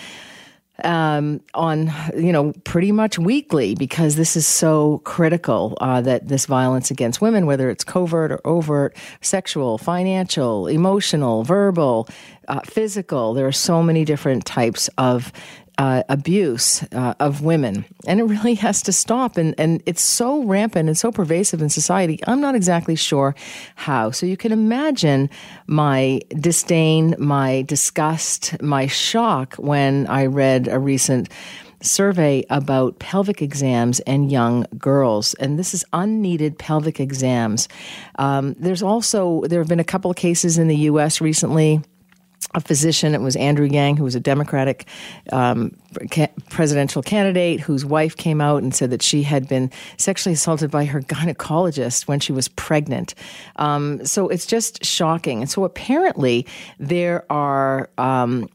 um, on you know pretty much weekly because this is so critical uh, that this violence against women, whether it's covert or overt, sexual, financial, emotional, verbal, uh, physical, there are so many different types of uh, abuse uh, of women, and it really has to stop. And and it's so rampant and so pervasive in society. I'm not exactly sure how. So you can imagine my disdain, my disgust, my shock when I read a recent survey about pelvic exams and young girls, and this is unneeded pelvic exams. Um, there's also there have been a couple of cases in the U.S. recently a physician. It was Andrew Yang, who was a Democratic um, ca- presidential candidate, whose wife came out and said that she had been sexually assaulted by her gynecologist when she was pregnant. Um, so it's just shocking. And so apparently there are um,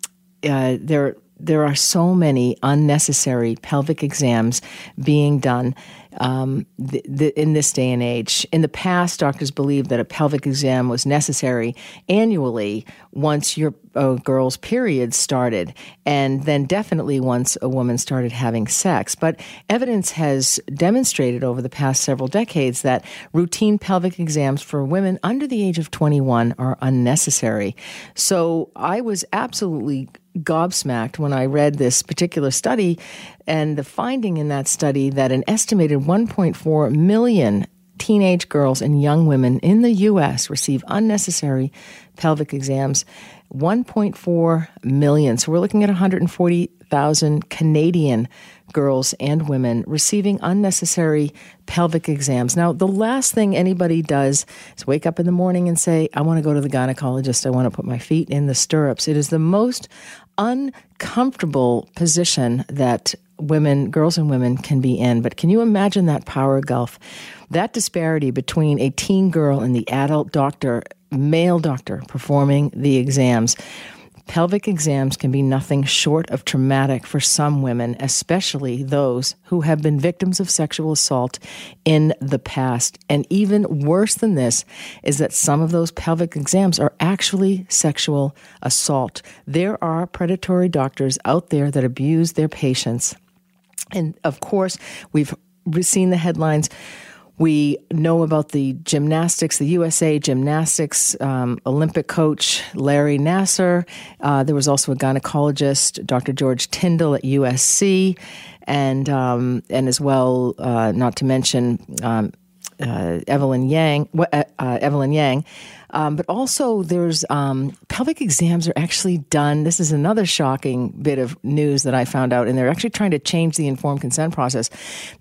uh, there there are so many unnecessary pelvic exams being done um, th- th- in this day and age. In the past, doctors believed that a pelvic exam was necessary annually once your uh, girl's period started, and then definitely once a woman started having sex. But evidence has demonstrated over the past several decades that routine pelvic exams for women under the age of 21 are unnecessary. So I was absolutely gobsmacked when I read this particular study and the finding in that study that an estimated 1.4 million teenage girls and young women in the U.S. receive unnecessary pelvic exams. 1.4 million. So we're looking at 140,000 Canadian girls and women receiving unnecessary pelvic exams. Now, the last thing anybody does is wake up in the morning and say, I want to go to the gynecologist. I want to put my feet in the stirrups. It is the most uncomfortable position that women, girls and women can be in. But can you imagine that power gulf? That disparity between a teen girl and the adult doctor, male doctor performing the exams. Pelvic exams can be nothing short of traumatic for some women, especially those who have been victims of sexual assault in the past. And even worse than this is that some of those pelvic exams are actually sexual assault. There are predatory doctors out there that abuse their patients. And of course, we've seen the headlines we know about the gymnastics, the USA gymnastics um, Olympic coach Larry Nassar. Uh, there was also a gynecologist, Dr. George Tyndall at USC, and um, and as well, uh, not to mention um, uh, Evelyn Yang. Uh, uh, Evelyn Yang. Um, but also, there's um, pelvic exams are actually done. This is another shocking bit of news that I found out, and they're actually trying to change the informed consent process.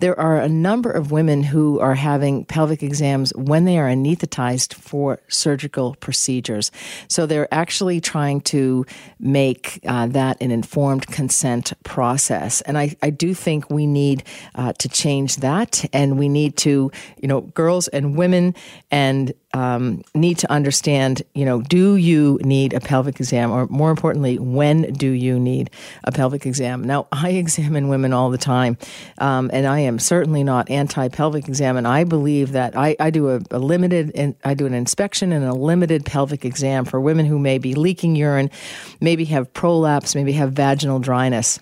There are a number of women who are having pelvic exams when they are anesthetized for surgical procedures. So they're actually trying to make uh, that an informed consent process. And I, I do think we need uh, to change that, and we need to, you know, girls and women and um, need to understand, you know, do you need a pelvic exam, or more importantly, when do you need a pelvic exam? Now, I examine women all the time, um, and I am certainly not anti-pelvic exam, and I believe that I, I do a, a limited, and I do an inspection and a limited pelvic exam for women who may be leaking urine, maybe have prolapse, maybe have vaginal dryness.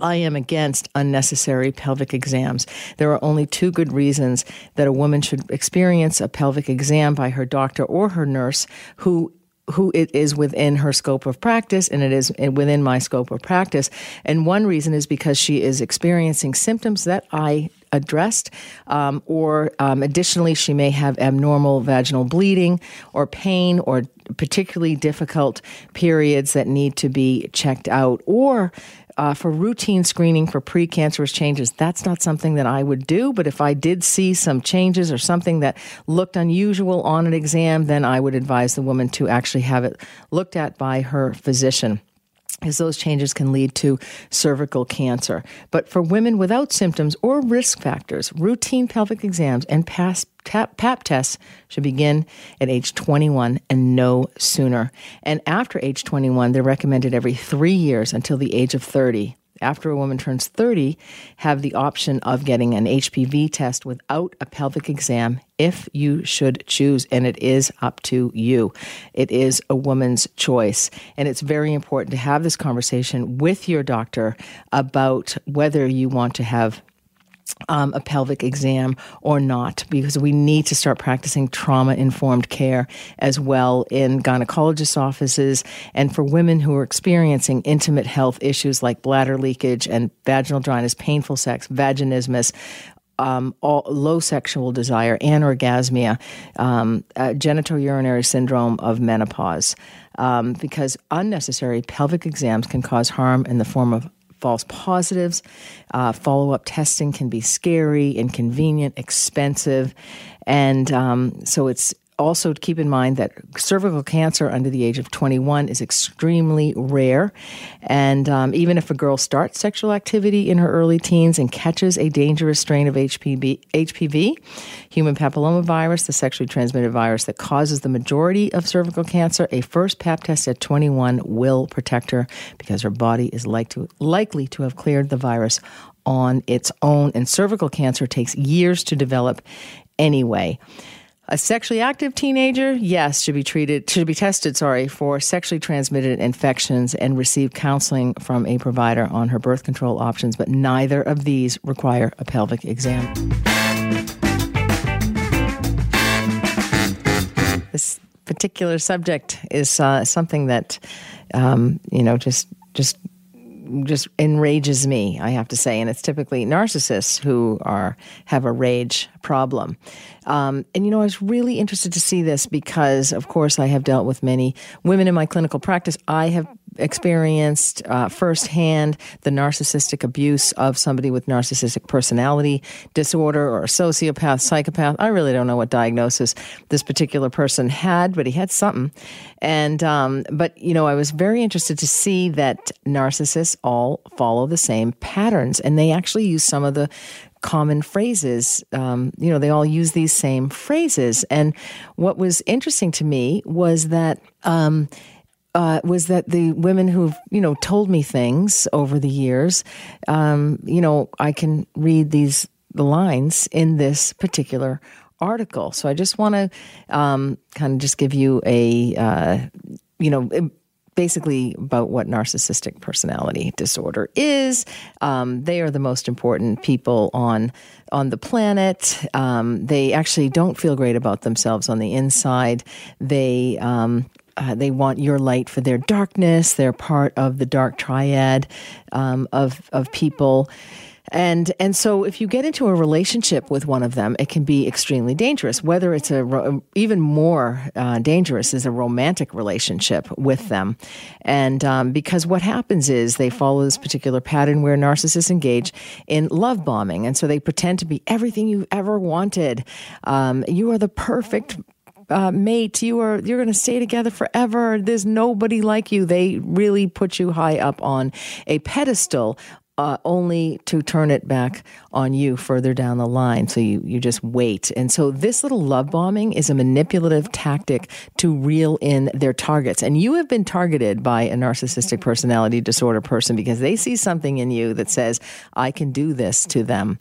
I am against unnecessary pelvic exams. There are only two good reasons that a woman should experience a pelvic exam by her doctor or her nurse who who it is within her scope of practice and it is within my scope of practice. And one reason is because she is experiencing symptoms that I addressed, um, or um, additionally, she may have abnormal vaginal bleeding or pain or particularly difficult periods that need to be checked out, or uh, for routine screening for precancerous changes, that's not something that I would do. But if I did see some changes or something that looked unusual on an exam, then I would advise the woman to actually have it looked at by her physician as those changes can lead to cervical cancer. But for women without symptoms or risk factors, routine pelvic exams and past PAP tests should begin at age 21 and no sooner. And after age 21, they're recommended every three years until the age of 30 after a woman turns 30, have the option of getting an HPV test without a pelvic exam if you should choose. And it is up to you. It is a woman's choice. And it's very important to have this conversation with your doctor about whether you want to have um, a pelvic exam or not, because we need to start practicing trauma informed care as well in gynecologists' offices and for women who are experiencing intimate health issues like bladder leakage and vaginal dryness, painful sex, vaginismus. Um, all, low sexual desire, anorgasmia, um, uh, genitourinary syndrome of menopause, um, because unnecessary pelvic exams can cause harm in the form of false positives. Uh, Follow up testing can be scary, inconvenient, expensive. And um, so it's also keep in mind that cervical cancer under the age of 21 is extremely rare. And um, even if a girl starts sexual activity in her early teens and catches a dangerous strain of HPV, HPV, human papillomavirus, the sexually transmitted virus that causes the majority of cervical cancer, a first pap test at 21 will protect her because her body is like to, likely to have cleared the virus on its own. And cervical cancer takes years to develop anyway. A sexually active teenager, yes, should be treated, should be tested, sorry, for sexually transmitted infections and receive counseling from a provider on her birth control options, but neither of these require a pelvic exam. This particular subject is uh, something that, um, you know, just just just enrages me, I have to say, and it's typically narcissists who are have a rage problem. Um, and you know, I was really interested to see this because, of course, I have dealt with many women in my clinical practice. I have experienced uh, firsthand the narcissistic abuse of somebody with narcissistic personality disorder or a sociopath, psychopath. I really don't know what diagnosis this particular person had, but he had something. And, um, but, you know, I was very interested to see that narcissists all follow the same patterns and they actually use some of the common phrases. Um, you know, they all use these same phrases. And what was interesting to me was that um, uh, was that the women who've you know told me things over the years, um, you know, I can read these the lines in this particular article. So I just want to um, kind of just give you a uh, you know basically about what narcissistic personality disorder is. Um, they are the most important people on on the planet. Um, they actually don't feel great about themselves on the inside. They um, uh, they want your light for their darkness. They're part of the dark triad um, of of people. And and so if you get into a relationship with one of them, it can be extremely dangerous. Whether it's a ro- even more uh, dangerous is a romantic relationship with them, and um, because what happens is they follow this particular pattern where narcissists engage in love bombing, and so they pretend to be everything you've ever wanted. Um, you are the perfect uh, mate. You are you're going to stay together forever. There's nobody like you. They really put you high up on a pedestal uh, only to turn it back on you further down the line. So you, you just wait. And so this little love bombing is a manipulative tactic to reel in their targets. And you have been targeted by a narcissistic personality disorder person because they see something in you that says, I can do this to them.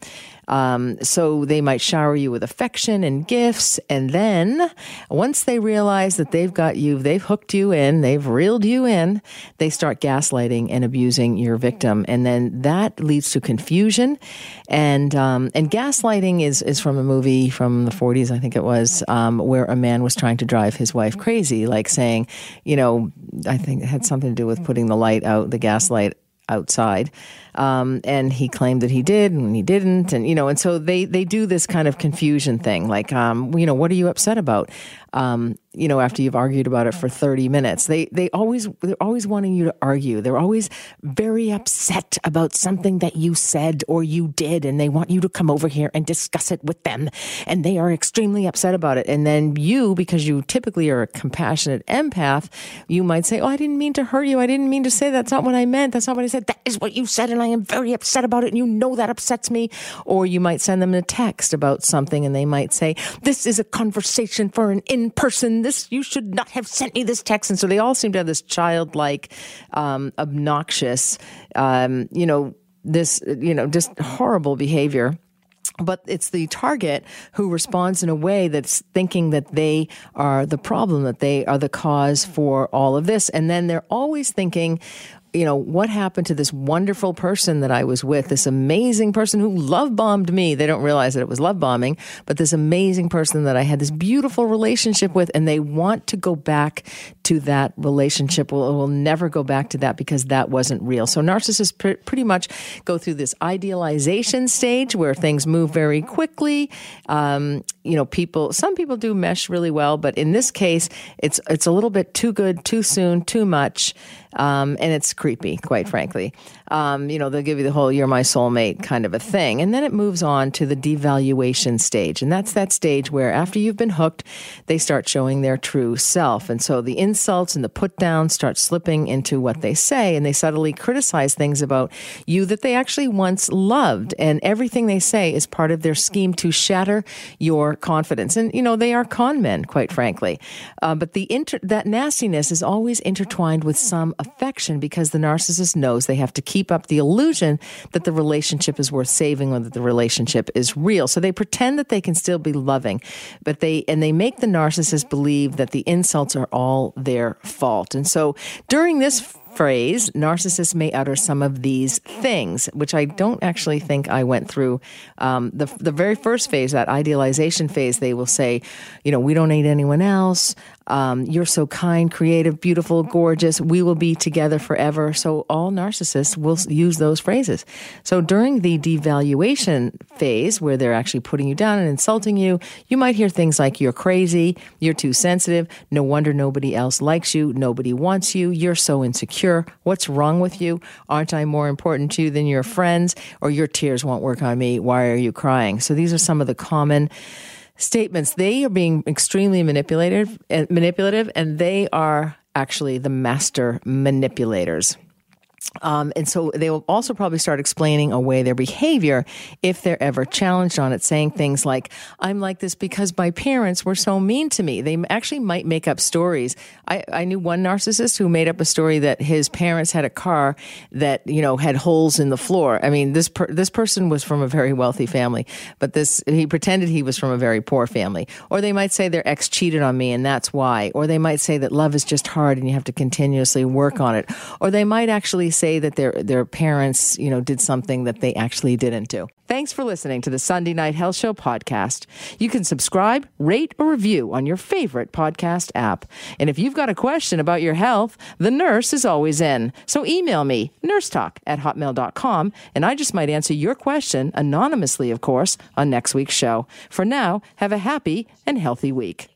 Um, so they might shower you with affection and gifts. And then once they realize that they've got you, they've hooked you in, they've reeled you in, they start gaslighting and abusing your victim. And then that leads to confusion. And, um, and gaslighting is, is from a movie from the 40s, I think it was, um, where a man was trying to drive his wife crazy, like saying, you know, I think it had something to do with putting the light out, the gaslight outside. Um, and he claimed that he did and he didn't. And, you know, and so they, they do this kind of confusion thing. Like, um, you know, what are you upset about? Um, you know, after you've argued about it for 30 minutes, they, they always, they're always wanting you to argue. They're always very upset about something that you said or you did. And they want you to come over here and discuss it with them. And they are extremely upset about it. And then you, because you typically are a compassionate empath, you might say, Oh, I didn't mean to hurt you. I didn't mean to say that's not what I meant. That's not what I said. That is what you said. And I am very upset about it. And you know that upsets me. Or you might send them a text about something and they might say, This is a conversation for an person. This, you should not have sent me this text. And so they all seem to have this childlike, um, obnoxious, um, you know, this, you know, just horrible behavior but it's the target who responds in a way that's thinking that they are the problem, that they are the cause for all of this. And then they're always thinking, you know, what happened to this wonderful person that I was with, this amazing person who love bombed me. They don't realize that it was love bombing, but this amazing person that I had this beautiful relationship with, and they want to go back to that relationship. Will will never go back to that because that wasn't real. So narcissists pr- pretty much go through this idealization stage where things move very quickly. Um, you know, people, some people do mesh really well, but in this case, it's it's a little bit too good, too soon, too much. Um, and it's creepy, quite frankly. Um, you know, they'll give you the whole "you're my soulmate" kind of a thing, and then it moves on to the devaluation stage, and that's that stage where after you've been hooked, they start showing their true self, and so the insults and the put downs start slipping into what they say, and they subtly criticize things about you that they actually once loved, and everything they say is part of their scheme to shatter your confidence. And you know, they are con men, quite frankly, uh, but the inter- that nastiness is always intertwined with some affection because the narcissist knows they have to keep up the illusion that the relationship is worth saving or that the relationship is real. So they pretend that they can still be loving, but they, and they make the narcissist believe that the insults are all their fault. And so during this phrase, narcissists may utter some of these things, which I don't actually think I went through. Um, the the very first phase, that idealization phase, they will say, you know, we don't need anyone else. Um, you're so kind, creative, beautiful, gorgeous. We will be together forever. So all narcissists will use those phrases. So during the devaluation phase, where they're actually putting you down and insulting you, you might hear things like, you're crazy, you're too sensitive, no wonder nobody else likes you, nobody wants you, you're so insecure, what's wrong with you? Aren't I more important to you than your friends? Or your tears won't work on me, why are you crying? So these are some of the common statements. They are being extremely manipulative, eh, manipulative, and they are actually the master manipulators. Um, and so they will also probably start explaining away their behavior if they're ever challenged on it, saying things like, I'm like this because my parents were so mean to me. They actually might make up stories. I, I knew one narcissist who made up a story that his parents had a car that, you know, had holes in the floor. I mean, this, per, this person was from a very wealthy family, but this, he pretended he was from a very poor family. Or they might say their ex cheated on me and that's why. Or they might say that love is just hard and you have to continuously work on it. Or they might say that their their parents, you know, did something that they actually didn't do. Thanks for listening to the Sunday Night Health Show podcast. You can subscribe, rate, or review on your favorite podcast app. And if you've got a question about your health, the nurse is always in. So email me, nursetalk at hotmail.com, and I just might answer your question anonymously, of course, on next week's show. For now, have a happy and healthy week.